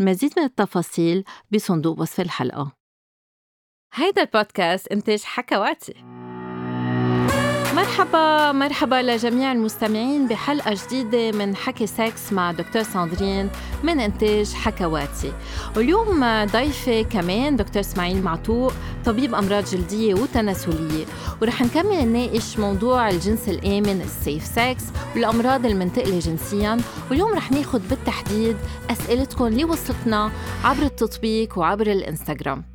المزيد من التفاصيل بصندوق وصف الحلقة. هيدا البودكاست إنتاج حكواتي. مرحبا مرحبا لجميع المستمعين بحلقة جديدة من حكي سكس مع دكتور ساندرين من إنتاج حكواتي. واليوم ضيفة كمان دكتور إسماعيل معتوق طبيب أمراض جلدية وتناسلية. ورح نكمل نناقش موضوع الجنس الآمن ال safe sex والأمراض المنتقلة جنسيا. واليوم رح ناخد بالتحديد أسئلتكم اللي وصلتنا عبر التطبيق وعبر الإنستغرام.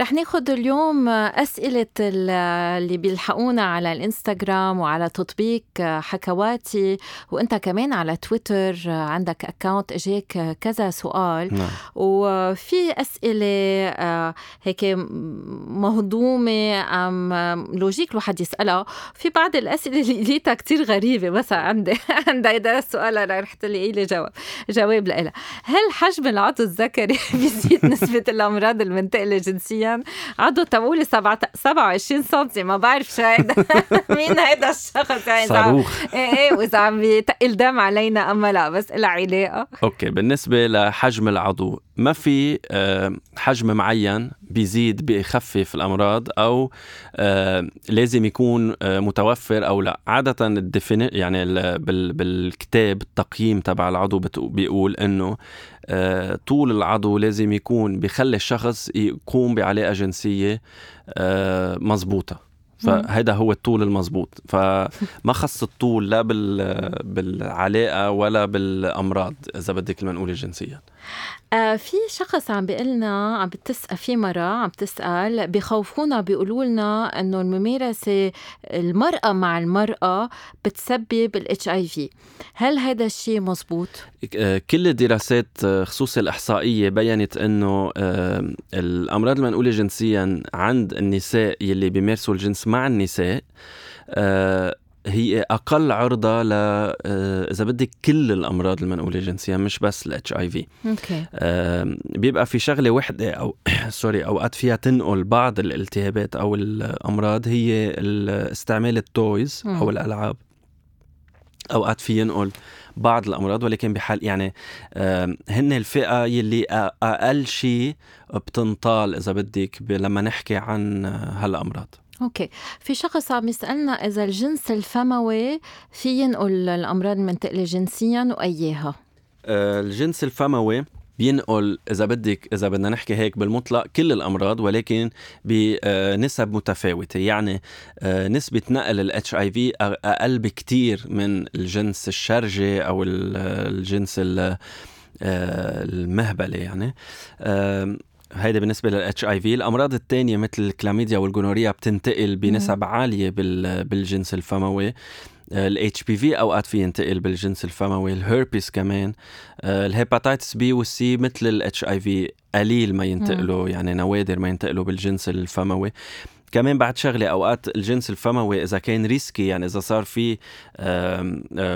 رح ناخد اليوم أسئلة اللي بيلحقونا على الإنستغرام وعلى تطبيق حكواتي وأنت كمان على تويتر عندك أكاونت إجاك كذا سؤال. نعم. وفي أسئلة آه، هيك مهضومة أم logic الواحد يسألها. في بعض الأسئلة اللي لقيتها كتير غريبة مثلا عندي عندي هيدا السؤال رحت لي لي جواب جواب لها هل حجم العضو الذكري بيزيد نسبة الأمراض المنتقلة جنسيا حاليا عضو طولي 27 سم ما بعرف شو هيدا مين هيدا الشخص يعني صاروخ إيه إيه واذا عم بيتقل دم علينا اما لا بس لها علاقه okay بالنسبة لحجم العضو ما في حجم معين بيزيد بيخفف الامراض أو لازم يكون متوفر أو لا عاده الديفيني يعني بالكتاب التقييم تبع العضو بيقول انه طول العضو لازم يكون بخلي الشخص يقوم بعلاقة جنسية مزبوطه فهذا هو الطول المزبوط. فما خص الطول لا بالعلاقة ولا بالأمراض إذا بدك المنقوله جنسيا. آه في شخص عم بيقول لنا عم بتسأل في مرة عم تسأل بخوفونا بيقولوا لنا إنه الممارسة المرأة مع المرأة بتسبب ال HIV هل هذا الشيء مزبوط؟ آه، كل الدراسات خصوصا الإحصائية بينت إنه آه، الأمراض المنقولة جنسيا عند النساء يلي بيمارسوا الجنس مع النساء هي أقل عرضة ل آه، إذا بدك كل الأمراض المنقولة جنسيا مش بس ال HIV بيبقى في شغلة وحدة أو sorry أوقات فيها تنقل بعض الالتهابات أو الأمراض هي استعمال ال toys أو الألعاب. أوقات في ينقل بعض الأمراض ولكن بحال يعني هن الفئة يلي أقل شيء بتنطال إذا بدك لما نحكي عن هالأمراض. okay. في شخص عم يسألنا إذا الجنس الفموي في ينقل الأمراض المنتقله جنسيا وأياها؟ أه الجنس الفموي بينقل إذا بدك إذا بدنا نحكي هيك بالمطلق كل الأمراض ولكن بنسب متفاوتة. يعني آه، نسبة نقل ال HIV أقل بكثير من الجنس الشرجي أو الجنس آه، المهبلي يعني. هيدا بالنسبة لل HIV الأمراض الثانية مثل الكلاميديا وال gonorrhea بتنتقل بنسب عالية بالجنس الفموي. ال HPV أوقات في ينتقل بالجنس الفموي. الهيربيس كمان. آه، ال hepatitis B وال C مثل ال HIV قليل ما ينتقلوا يعني نوادر ما ينتقلوا بالجنس الفموي. كمان بعد شغلة أوقات الجنس الفموي إذا كان risky يعني إذا صار في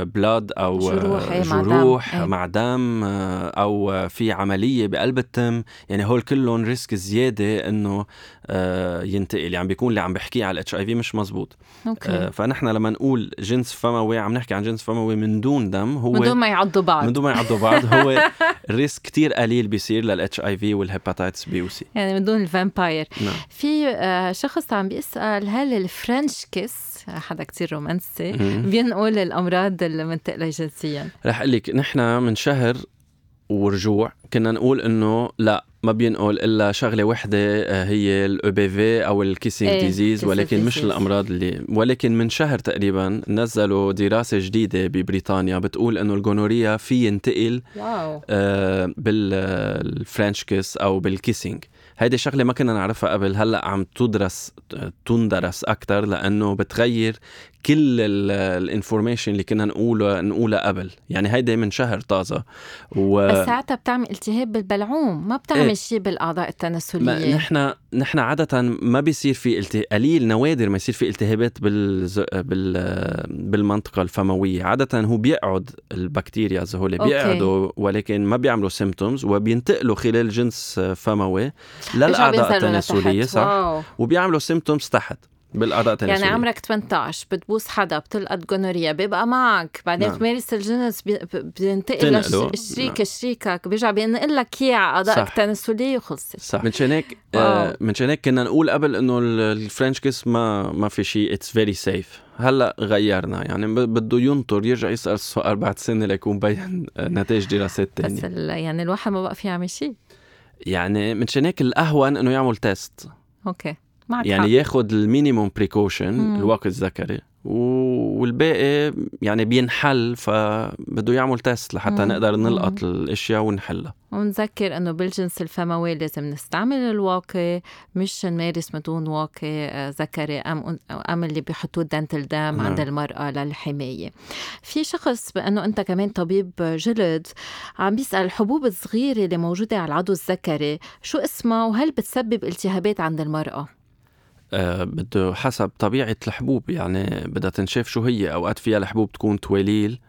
blood أو جروح, إيه، جروح إيه. مع دم آه، أو في عملية بقلب التم يعني هول كلهم risk زيادة إنه آه، ينتقل يعني بيكون اللي عم بحكيه على ال HIV مش مزبوط أوكي. آه، فنحن لما نقول جنس فموي عم نحكي عن جنس فموي من دون دم هو من دون ما يعضوا بعض من دون ما يعضوا بعض هو ال risk كتير قليل بيصير لل HIV وال hepatitis B و C يعني من دون ال vampire نعم. في شخص عم بيسأل هل ال French kiss حدا كتير رومانسي بينقل الأمراض المنتقله جنسيا رح أقول لك نحن من شهر ورجوع كنا نقول إنه لا ما بينقل إلا شغلة وحدة آه، هي ال EBV أو ال kissing إيه disease ولكن مش الأمراض اللي ولكن من شهر تقريبا نزلوا دراسة جديدة ببريطانيا بتقول إنه ال gonorrhea في ينتقل wow. آه بال French kiss أو بال kissing هيدي شغلة ما كنا نعرفها قبل. هلأ عم تدرس تندرس أكثر لأنه بتغير كل ال information اللي كنا نقوله نقولها قبل. يعني هيدي من شهر طازة. و... بس ساعتها بتعمل التهاب بالبلعوم ما بتعمل إيه؟ شيء بالأعضاء التناسلية. نحن نحن عادة ما بيصير في التهاب قليل نوادر ما يصير في التهابات بال... بال... بالمنطقة الفموية. عادة هو بيقعد البكتيريا هول بيقعدوا ولكن ما بيعملوا symptoms وبينتقلوا خلال جنس فموي للأعضاء التناسلية صح؟ wow. وبيعملوا symptoms تحت. بالاعضاء التناسليه يعني عمرك 18 بتبوس حدا بتلقط gonorrhea بيبقى معك. بعدين نعم. بتمارس الجنس بينتقل لشريك نعم. شريكك بيرجع بينقل لك إياه. على اعضائك التناسليه وخلصت. صح. من هيك آه. من هيك كنا نقول قبل إنه ال French kiss ما ما في شيء it's very safe هلأ غيرنا. يعني بده ينطر يرجع يسأل السؤال بعد سنة ليكون بين نتائج دراسات ثانية بس يعني الواحد ما بقى في يعمل شيء يعني من هيك الأهون إنه يعمل تيست أوكي. معك يعني حق. ياخذ ال minimum precaution الواقي الذكري والباقي يعني بينحل فبده يعمل test لحتى مم. نقدر نلقط مم. الأشياء ونحلها ونذكر إنه بالجنس الفموي لازم نستعمل الواقي مش نمارس بدون واقي آه، ذكري أم أم اللي بيحطوه dental dam نعم. عند المرأة للحماية في شخص بأنه أنت كمان طبيب جلد عم بيسأل الحبوب الصغيره اللي موجودة على العضو الذكري شو اسمها وهل بتسبب التهابات عند المرأة بده حسب طبيعة الحبوب يعني بدها تنشاف شو هي. أوقات فيها الحبوب تكون تواليل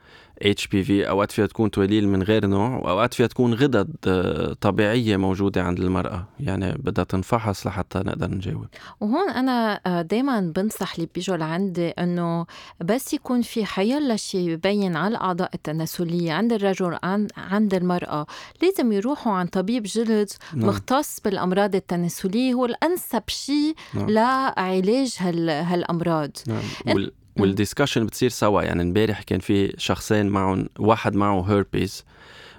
اتش بي في أوقات فيها تكون توليل من غير نوع وأوقات فيها تكون غدد آه، طبيعية موجودة عند المرأة يعني بدها تنفحص لحتى نقدر نجاوب وهون أنا آه، دائما بنصح اللي بيجوا لعندي إنه بس يكون في حيلا شيء يبين على الأعضاء التناسلية عند الرجل عند المرأة لازم يروحوا عند طبيب جلد نعم. مختص بالأمراض التناسلية هو الأنسب شيء نعم. لعلاج هالأمراض نعم. وال discussion بتصير سوا. يعني امبارح كان في شخصين معهم واحد معه هيربيز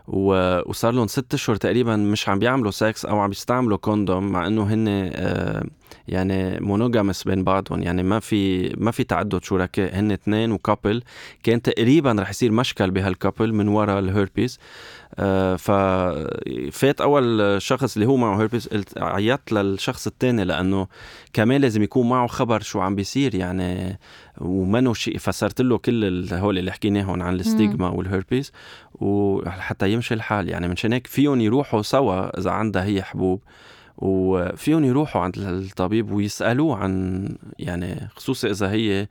وصار لهم ست أشهر تقريبا مش عم بيعملوا سكس أو عم يستعملوا condom مع إنه هن آه، يعني monogamous بين بعضهم. يعني ما في ما في تعدد شركاء هن اثنين و couple كان تقريبا رح يصير مشكل بهال couple من وراء الهيربيز ففات أول شخص اللي هو معه هيربيز قلت عيطت للشخص الثاني لأنه كمان لازم يكون معه خبر شو عم بيصير يعني ومنه شيء فسرت له كل هول اللي حكيناهم عن ال stigma وال herpes وحتى يمشي الحال يعني من هيك فيهم يروحوا سوا إذا عندها هي حبوب وفيهم يروحوا عند الطبيب ويسألوه عن يعني خصوصي إذا هي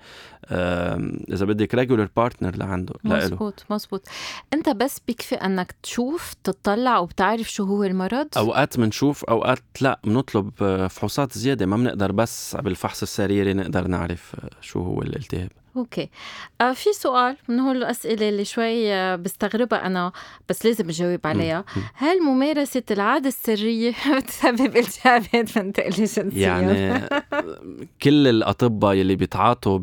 إذا بدك regular partner لعنده مزبوط مزبوط أنت بس بكفي أنك تشوف تطلع وبتعرف شو هو المرض؟ أوقات بنشوف أوقات لا بنطلب آه، فحوصات زيادة. ما بنقدر بس بالفحص السريري نقدر نعرف آه، شو هو الالتهاب. أوكي. آه في سؤال من هول الأسئلة اللي شوي آه، بستغربها أنا بس لازم أجاوب عليها. هل ممارسة العادة السرية بتسبب التهابات منطقه الجنسيه يعني كل الأطباء يلي بيتعاطوا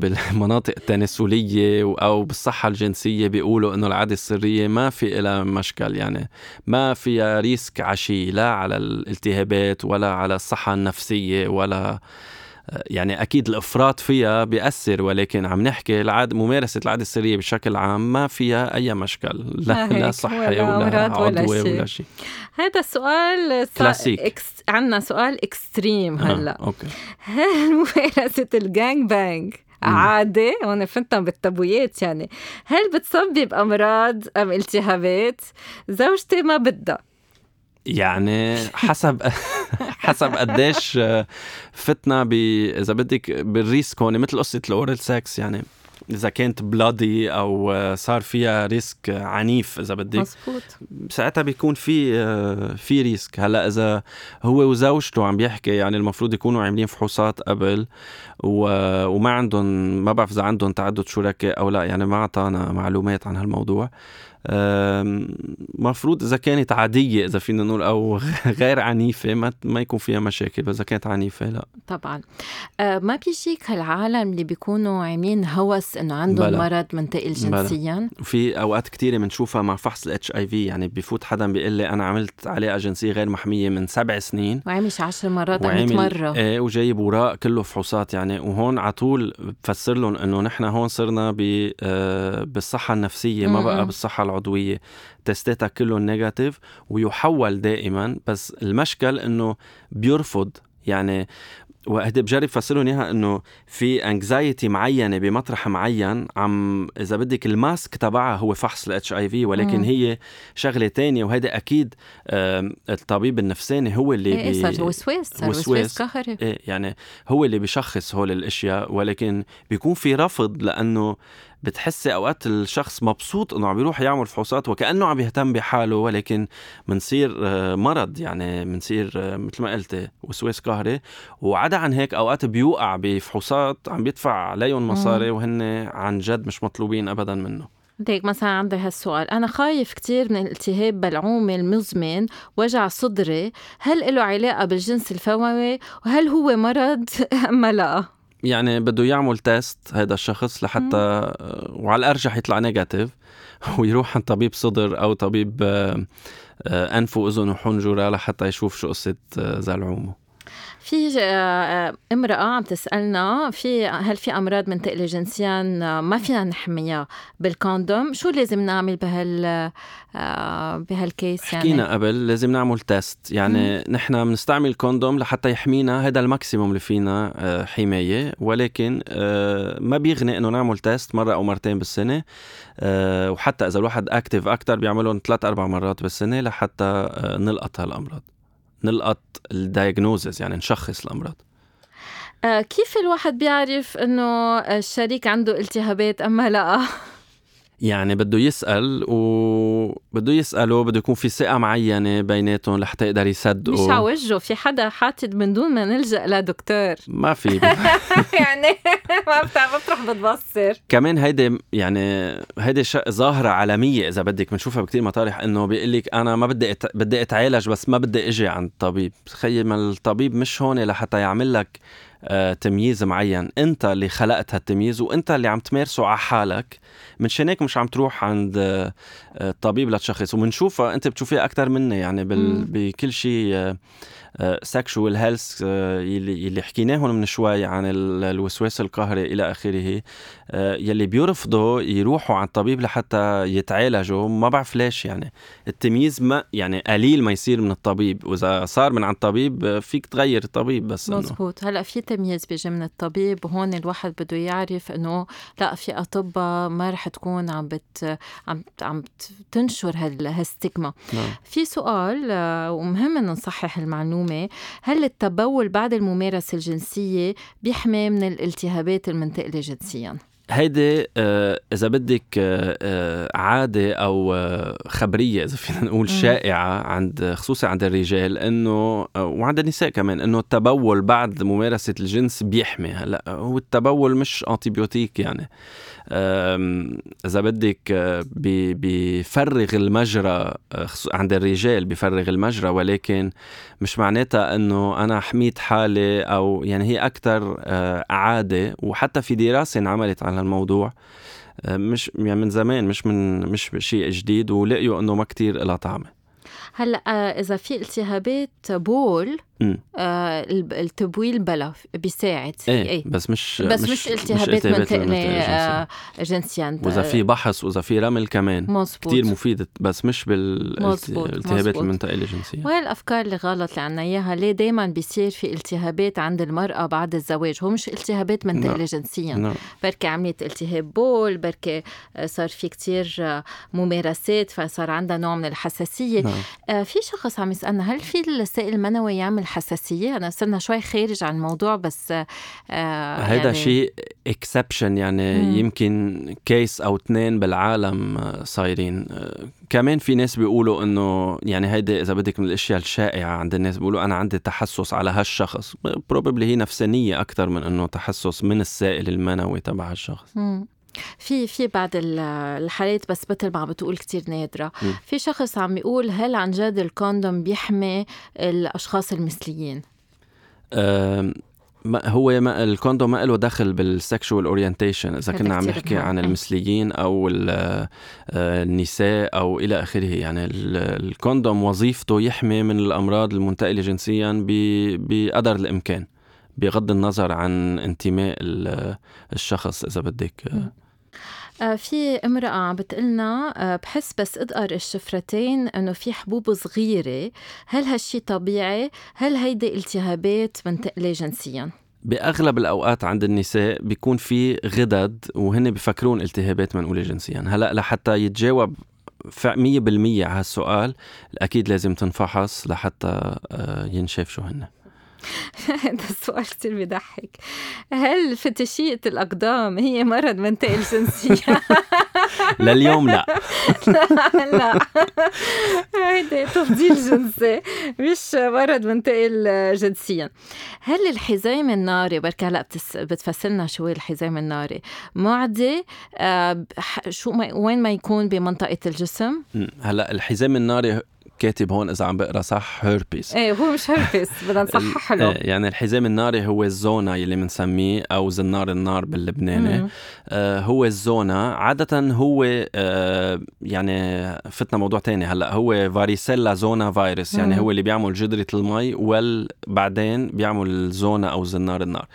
بالمناطق التناسلية أو بالصحة الجنسية بيقولوا إنه العادة السرية ما في لها مشكل يعني. ما فيها ريسك عشي لا على الالتهابات ولا على الصحة النفسية ولا يعني أكيد الإفراط فيها بيأثر ولكن عم نحكي العاد ممارسة العادة السرية بشكل عام ما فيها أي مشكل. لا لا صحي ولا عضوي ولا شيء. هذا السؤال classic. ex... عندنا سؤال extreme آه، هلأ. آه. أوكي. هل ممارسة ال gang bang عادة وأنا فهمتها بالتبويات يعني. هل بتسبب أمراض أم التهابات؟ زوجتي ما بدها. يعني حسب حسب قديش فتنا ب إذا بدك بال risk هون مثل قصة ال oral sex يعني. إذا كانت بلادي أو صار فيها risk عنيف إذا بدك. مزبوط ساعتها بيكون في في ريسك هلأ إذا هو وزوجته عم بيحكي يعني المفروض يكونوا عاملين فحوصات قبل وما عندهم ما بعرف إذا عندهم تعدد شركاء أو لا يعني ما أعطانا معلومات عن هالموضوع. مفروض إذا كانت عادية إذا فينا نقول أو غير عنيفة ما ما يكون فيها مشاكل بس إذا كانت عنيفة لا. طبعا. أه ما بيجيك هالعالم اللي بيكونوا عاملين هوس إنه عندهم بلا. مرض منتقل جنسيا؟ وفي أوقات كثيره بنشوفها مع فحص ال HIV يعني بفوت حدا بيقول لي أنا عملت علاقه جنسية غير محمية من سبع سنين. وعامل 10 مرات أو 100 مرة. إيه وجايب وراء كله فحوصات يعني. وهون على طول بفسر لهم إنه نحن هون صرنا آه، بالصحة النفسية ما بقى بالصحة العضوية. تستاتها كلهم negative ويحول دائما. بس المشكل إنه بيرفض. يعني وهدي بجرب فسرهم إياها إنه في anxiety معينة بمطرح معين عم إذا بدك ال mask تبعها هو فحص ال HIV ولكن مم. هي شغلة تانية. وهيدا أكيد الطبيب النفساني هو اللي إيه, إيه، صار وسواس صار وسواس قهري إيه يعني هو اللي بيشخص هول الأشياء. ولكن بيكون في رفض لأنه بتحسي أوقات الشخص مبسوط إنه عم يروح يعمل فحوصات وكأنه عم يهتم بحاله ولكن منصير آه، مرض يعني منصير آه، مثل ما قلت وسواس قهري. وعدا عن هيك أوقات بيوقع بفحوصات عم بيدفع عليهم مصاري وهن عن جد مش مطلوبين ابدا منه. ديك مثلا عندي هالسؤال. أنا خايف كتير من التهاب بلعومي المزمن وجع صدري. هل له علاقة بالجنس الفموي وهل هو مرض أم لا؟ يعني بده يعمل test هذا الشخص لحتى وعلى الأرجح يطلع negative ويروح عند طبيب صدر أو طبيب آه، آه، أنف وأذن وحنجرة لحتى يشوف شو قصة آه، زلعومه في آه، امرأة عم تسألنا في هل في أمراض منتقلة جنسيا ما فينا نحميها بال condom. شو لازم نعمل بهال آه، بهال case يعني؟ حكينا قبل لازم نعمل test. يعني نحن بنستعمل condom لحتى يحمينا. هذا ال maximum اللي فينا آه، حماية. ولكن ما بيغني إنه نعمل test مرة أو مرتين بالسنة. وحتى إذا الواحد active أكثر بيعملهم ثلاث أربع مرات بالسنة لحتى نلقط هالأمراض. نلقط ال diagnosis يعني نشخص الأمراض. آه كيف الواحد بيعرف إنه الشريك عنده التهابات اما لا؟ يعني بده يسأل وبده يسأله بده يكون في ثقة معينة بيناتهم لحتى يقدر يصدقه. مش على وجهه في حدا حاطط من دون ما نلجأ لدكتور. ما في. يعني ما بتروح بتبصر. كمان هيدي يعني هيدي ظاهرة عالمية إذا بدك بنشوفها بكثير مطارح إنه بيقول لك أنا ما بدي أت... بدي أتعالج بس ما بدي أجي عند الطبيب تخيل ما الطبيب مش هون لحتى يعمل لك تمييز معين. انت اللي خلقت هالتمييز وانت اللي عم تمارسه على حالك. من هيك مش عم تروح عند آه، الطبيب لتشخص وبنشوفها انت بتشوفيها أكثر مني يعني بكل شيء آه، sexual health يلي يلي حكيناهم من شوي عن الوسواس القهري إلى آخره. آه، يلي بيرفضوا يروحوا عند الطبيب لحتى يتعالجوا. ما بعرف ليش يعني. التمييز ما يعني قليل ما يصير من الطبيب. وإذا صار من عند الطبيب آه، فيك تغير الطبيب بس مزبوط. هلأ في تمييز بيجي من الطبيب. وهون الواحد بده يعرف إنه لأ في أطباء ما رح تكون عم بت عم عم تنشر هالستيغما. نعم. في سؤال آه، ومهم إنه نصحح المعلومة هل التبول بعد الممارسة الجنسية بيحمي من الالتهابات المنتقله جنسيا؟ هيدي آه إذا بدك آه, آه، عادة أو خبرية إذا فينا نقول شائعة عند خصوصا عند الرجال إنه وعند النساء كمان إنه التبول بعد ممارسة الجنس بيحمي. هلأ هو التبول مش انتيبيوتيك يعني. إذا بدك بيفرغ المجرى عند الرجال بيفرغ المجرى ولكن مش معناتها إنه أنا حميت حالي أو يعني هي أكثر عادة. وحتى في دراسة انعملت على هالموضوع. آه، مش يعني من زمان مش من مش شيء جديد ولقيوا إنه ما كتير لها طعمة. هلأ آه، إذا في التهابات بول آه التبويل بلا بيساعد. إيه, إيه. بس مش بس مش, مش التهابات منتقله آه جنسيا وإذا في بحث وإذا في رمل كمان. مزبوط. كثير مفيد بس مش بالالتهابات المنتقله جنسيا وهي الأفكار اللي غلط اللي عنا إياها. ليه دائما بيصير في التهابات عند المرأة بعد الزواج؟ هو مش التهابات منتقله نعم. جنسيا نعم. بركي عملت التهاب بول بركي آه، صار في كتير آه، ممارسات فصار عندها نوع من الحساسية. نعم. آه في شخص عم يسألنا هل في السائل المنوي يعمل الحساسية أنا صرنا شوي خارج عن الموضوع بس آه هذا يعني... شيء exception يعني مم. يمكن case أو اثنين بالعالم صايرين كمان في ناس بيقولوا إنه يعني هيدي إذا بدك من الأشياء الشائعة عند الناس بيقولوا أنا عندي تحسس على هالشخص probably هي نفسانية أكثر من إنه تحسس من السائل المنوي تبع هالشخص مم. في في بعض الحالات بس مثل ما عم بتقول كتير نادرة. م. في شخص عم يقول هل عن جد ال condom بيحمي الأشخاص المثليين؟ ما هو ما ال condom ما له دخل بال sexual orientation إذا كنا عم نحكي عن المثليين أو النساء أو إلى آخره. يعني ال condom وظيفته يحمي من الأمراض المنتقلة جنسيا بقدر الإمكان بغض النظر عن انتماء الشخص إذا بدك. في امرأة عم بتقلنا آه، بحس بس ادقر الشفرتين انه في حبوب صغيرة هل هالشي طبيعي؟ هل هيدي التهابات منتقلة جنسيا؟ بأغلب الأوقات عند النساء بيكون في غدد وهن بفكرون التهابات منقولة جنسيا هلأ لحتى يتجاوب 100% على هالسؤال أكيد لازم تنفحص لحتى آه، ينشاف شو هن هذا السؤال كثير بيضحك. هل فتشية الأقدام هي مرض منتقل جنسيا؟ لليوم لا. لا هيدي تفضيل جنسي. مش مرض منتقل جنسيا. هل الحزام الناري بركي هلا بتفسرنا شو الحزام الناري. معدي آه، شو ما وين ما يكون بمنطقة الجسم؟ هلا الحزام الناري كاتب هون إذا عم بقرأ صح هيربيس إيه هو مش هيربيس بدنا نصحح له. إيه، يعني الحزام الناري هو الزونا يلي بنسميه أو زنار النار باللبناني. آه هو الزونا. عادة هو آه يعني فتنا موضوع تاني هلأ. هو فاريسيلا زونا فيروس يعني مم. هو اللي بيعمل جدرة المي وبعدين بيعمل زونا أو زنار النار.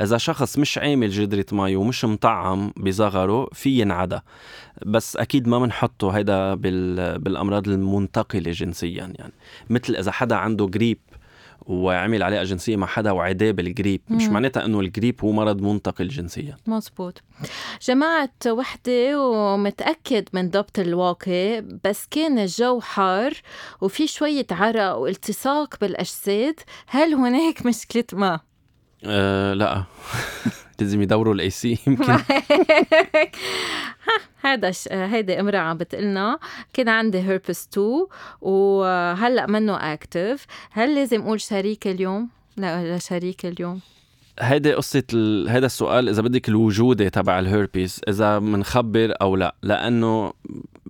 إذا شخص مش عامل جدرة مي ومش مطعم بصغره في ينعدى. بس أكيد ما بنحطه هيدا بالأمراض المنتقلة جنسيا. يعني. مثل إذا حدا عنده جريب وعمل علاقه جنسيه مع حدا وعداه بالجريب مش معناتها إنه الجريب هو مرض منتقل جنسيا. مزبوط جماعة وحدة ومتأكد من ضبط الواقع بس كان الجو حار وفي شوية عرق والتصاق بالأجساد هل هناك مشكلة ما؟ أه لا. لازم يدوروا الأي سي يمكن هذا. هيدي امرأة عم بتقلنا كان عندي هيربس 2 وهلأ منه اكتف هل لازم أقول شريك اليوم؟ لا لشريك اليوم هيدي قصة ال... هيدا السؤال إذا بدك الوجودة تبع الهيربيس إذا منخبر أو لا لأنه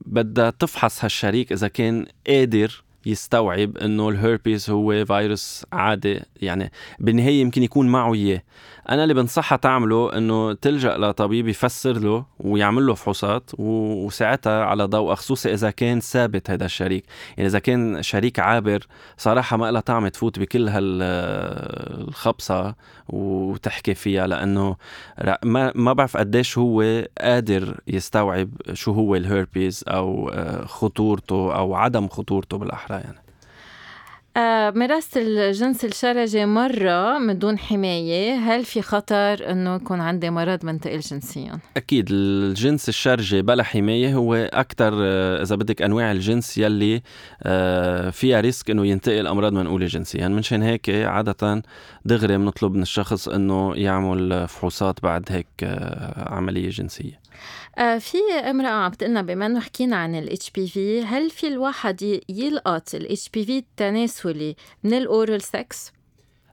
بدها تفحص هالشريك إذا كان قادر يستوعب إنه الهيربيس هو فيروس عادي. يعني بالنهاية يمكن يكون معه إياه. أنا اللي بنصحها تعمله إنه تلجأ لطبيب يفسر له ويعمل له فحوصات وساعتها على ضوء خصوصي إذا كان ثابت هذا الشريك. يعني إذا كان شريك عابر صراحة ما لها طعم تفوت بكل هالخبصه وتحكي فيها لأنه ما ما بعرف قديش هو قادر يستوعب شو هو الهيربيز أو آه، خطورته أو عدم خطورته بالأحرى. يعني. آه مارست الجنس الشرجي مرة من دون حماية. هل في خطر أنه يكون عندي مرض منتقل جنسيا؟ أكيد. الجنس الشرجي بلا حماية هو أكثر آه، إذا بدك أنواع الجنس يلي آه فيها risk أنه ينتقل أمراض منقولة جنسيا. منشان هيك عادة دغري بنطلب من الشخص أنه يعمل فحوصات بعد هيك عملية جنسية. في امرأة عم بتقلنا بما انه حكينا عن ال HPV هل في الواحد يلقط ال HPV التناسلي من ال oral sex؟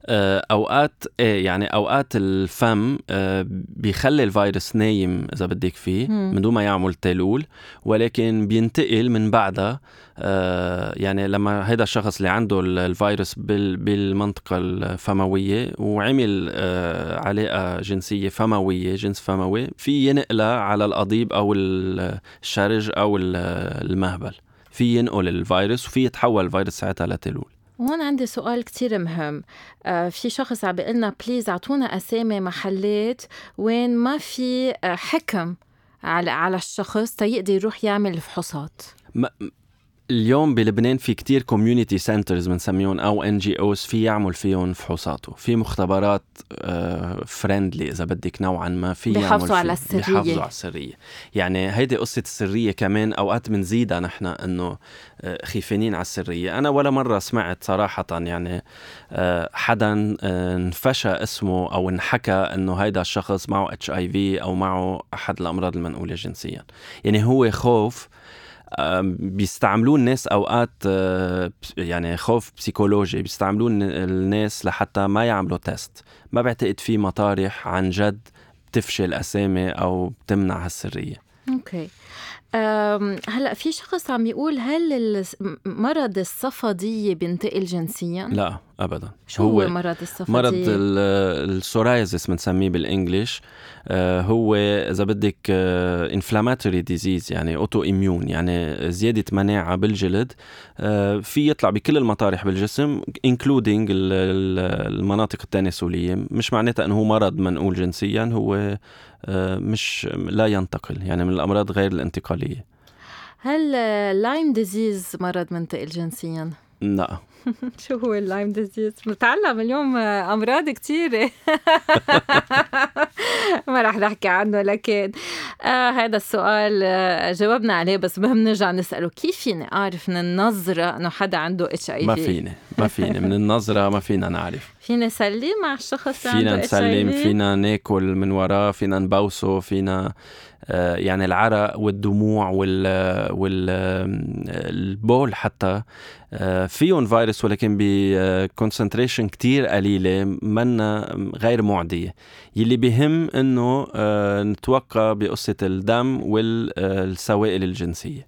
آه، أوقات إيه يعني أوقات الفم آه، بيخلي الفيروس نايم إذا بدك فيه من دون ما يعمل تلول ولكن بينتقل من بعدها آه، يعني لما هذا الشخص اللي عنده الفيروس بالمنطقة الفموية وعمل علاقة جنسية فموية جنس فموي في ينقلها على القضيب أو الشرج أو المهبل. في ينقل الفيروس وفي يتحول الفيروس ساعتها لتلول. وهون عندي سؤال كتير مهم. آه في شخص عم بيقلنا بليز أعطونا أسامي محلات وين ما في آه حكم على على الشخص تيقدر يروح يعمل الفحوصات اليوم بلبنان في كتير community centers بنسميهم أو NGOs في يعمل فيهم فحوصاته في مختبرات friendly آه، إذا بدك نوعا ما في بيحافظوا على السرية. بيحافظوا على السرية. يعني هيدي قصة السرية كمان أوقات بنزيدها نحن إنه آه، خيفانين على السرية. أنا ولا مرة سمعت صراحة يعني آه، حدا انفشى اسمه أو انحكى إنه هيدا الشخص معه HIV أو معه أحد الأمراض المنقولة جنسيا. يعني هو خوف بيستعملوه الناس أوقات آه، يعني خوف psychology. بيستعملوه الناس لحتى ما يعملوا test. ما بعتقد في مطارح عن جد بتفشي اسامي أو بتمنع هالسرية. أوكي. هلأ في شخص عم يقول هل مرض الصدفية بينتقل جنسيا؟ لا. ابدا. شو هو, مرض الصدفية؟ مرض ال psoriasis بنسميه بال English آه، هو إذا بدك inflammatory آه، disease يعني autoimmune يعني زيادة مناعة بالجلد. آه، في يطلع بكل المطارح بالجسم including المناطق التناسلية. مش معناتها إنه هو مرض منقول جنسيا هو مش لا ينتقل يعني من الأمراض غير الانتقالية. هل Lyme disease مرض منتقل جنسيا؟ لا. شو هو ال Lyme disease؟ بنتعلم اليوم أمراض كثيره ما رح نحكي عنه لكن آه هذا السؤال آه جاوبنا عليه بس مهم نرجع نسأله. كيف فيني أعرف من النظرة إنه حدا عنده اتش اي؟ ما فيني ما فيني. من النظرة ما فينا نعرف. فينا نسلم مع الشخص فينا نسلم فينا ناكل من وراه فينا نبوسه فينا يعني العرق والدموع وال والبول حتى آه، فيهم فيروس ولكن بكونسنتريشن كتير قليلة منا غير معدية. يلي بهم إنه آه، نتوقع بقصة الدم والسوائل الجنسية.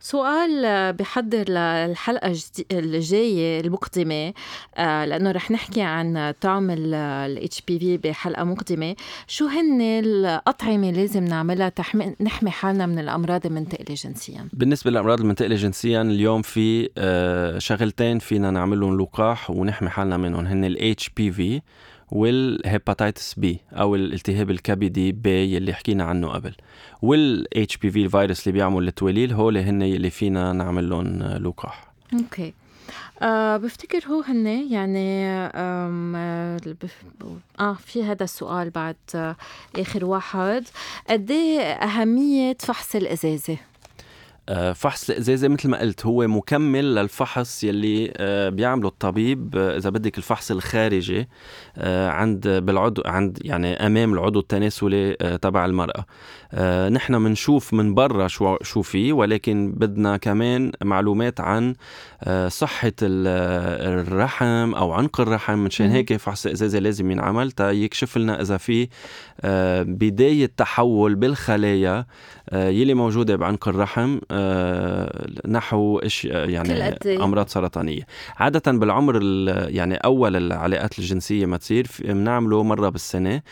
سؤال بحضر للحلقة الجاية المقدمة آه، لأنه رح نحكي عن طعم ال HPV بحلقة مقدمة. شو هن الأطعمة لازم نعملها تحمي نحمي حالنا من الأمراض المنتقلة جنسيا؟ بالنسبة للأمراض المنتقلة جنسيا اليوم في آه، شغلتين فينا نعملهم لقاح ونحمي حالنا منهم. هن ال HPV وال hepatitis B أو الالتهاب الكبدي بي اللي حكينا عنه قبل. وال HPV الفيروس اللي بيعمل التوليل هول هن اللي فينا نعمل لهم لقاح. okay. أه بفتكر هو هن يعني آه في هذا السؤال بعد آه آخر واحد. قد إيه أهمية فحص الأزازة؟ فحص الازازه مثل ما قلت هو مكمل للفحص يلي آه، بيعمله الطبيب آه، إذا بدك الفحص الخارجي عند بالعضو عند يعني أمام العضو التناسلي تبع المرأة. نحن بنشوف من برا شو شو في ولكن بدنا كمان معلومات عن صحة الرحم أو عنق الرحم. منشان هيك فحص الازازه لازم ينعمل. تا يكشف لنا إذا في بداية تحول بالخلايا يلي موجودة بعنق الرحم نحو إش يعني أمراض سرطانية. عادة بالعمر يعني أول العلاقات الجنسية ما تصير بنعمله مرة بالسنة.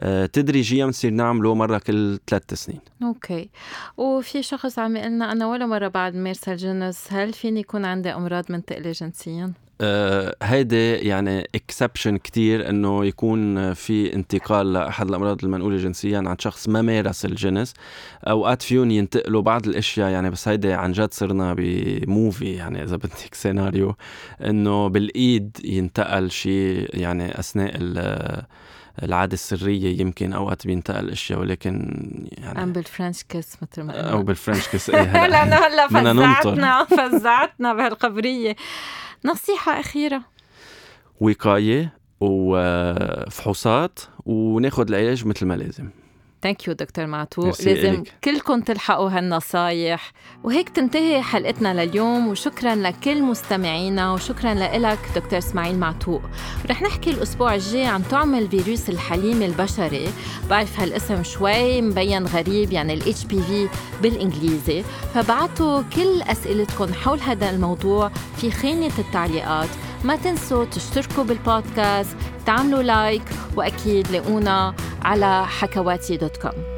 آه، تدريجيا بنصير نعمله مرة كل ثلاث سنين. أوكي. وفي شخص عم يقول لنا أنا ولا مرة بعد مارس الجنس هل فيني يكون عندي أمراض منتقله جنسيا؟ آه هيدي يعني exception كتير إنه يكون في انتقال لأحد الأمراض المنقولة جنسيا عن شخص ما مارس الجنس. أوقات فيهم ينتقلوا بعض الأشياء يعني بس هيدي عن جد صرنا ب movie يعني إذا بدك سيناريو إنه بالإيد ينتقل شيء يعني أثناء العادة السرية يمكن أوقات بينتقل أشياء ولكن يعني أم بال French kiss مثل ما أو بال French kiss. إيه هلا لأنه هلا فزعتنا فزعتنا بهالخبرية نصيحة أخيرة. وقاية وفحوصات وناخد العلاج مثل ما لازم. thank you دكتور معتوق لازم إليك. كلكم تلحقوا هالنصايح. وهيك تنتهي حلقتنا لليوم وشكرا لكل مستمعينا وشكرا لك دكتور إسماعيل معتوق. رح نحكي الأسبوع الجاي عن طعم الفيروس الحليمي البشري. بعرف هالاسم شوي مبين غريب يعني ال HPV بالإنجليزي. فبعتوا كل أسئلتكم حول هذا الموضوع في خانة التعليقات. ما تنسوا تشتركوا بالبودكاست تعملوا like وأكيد لاقونا على حكواتي dot com.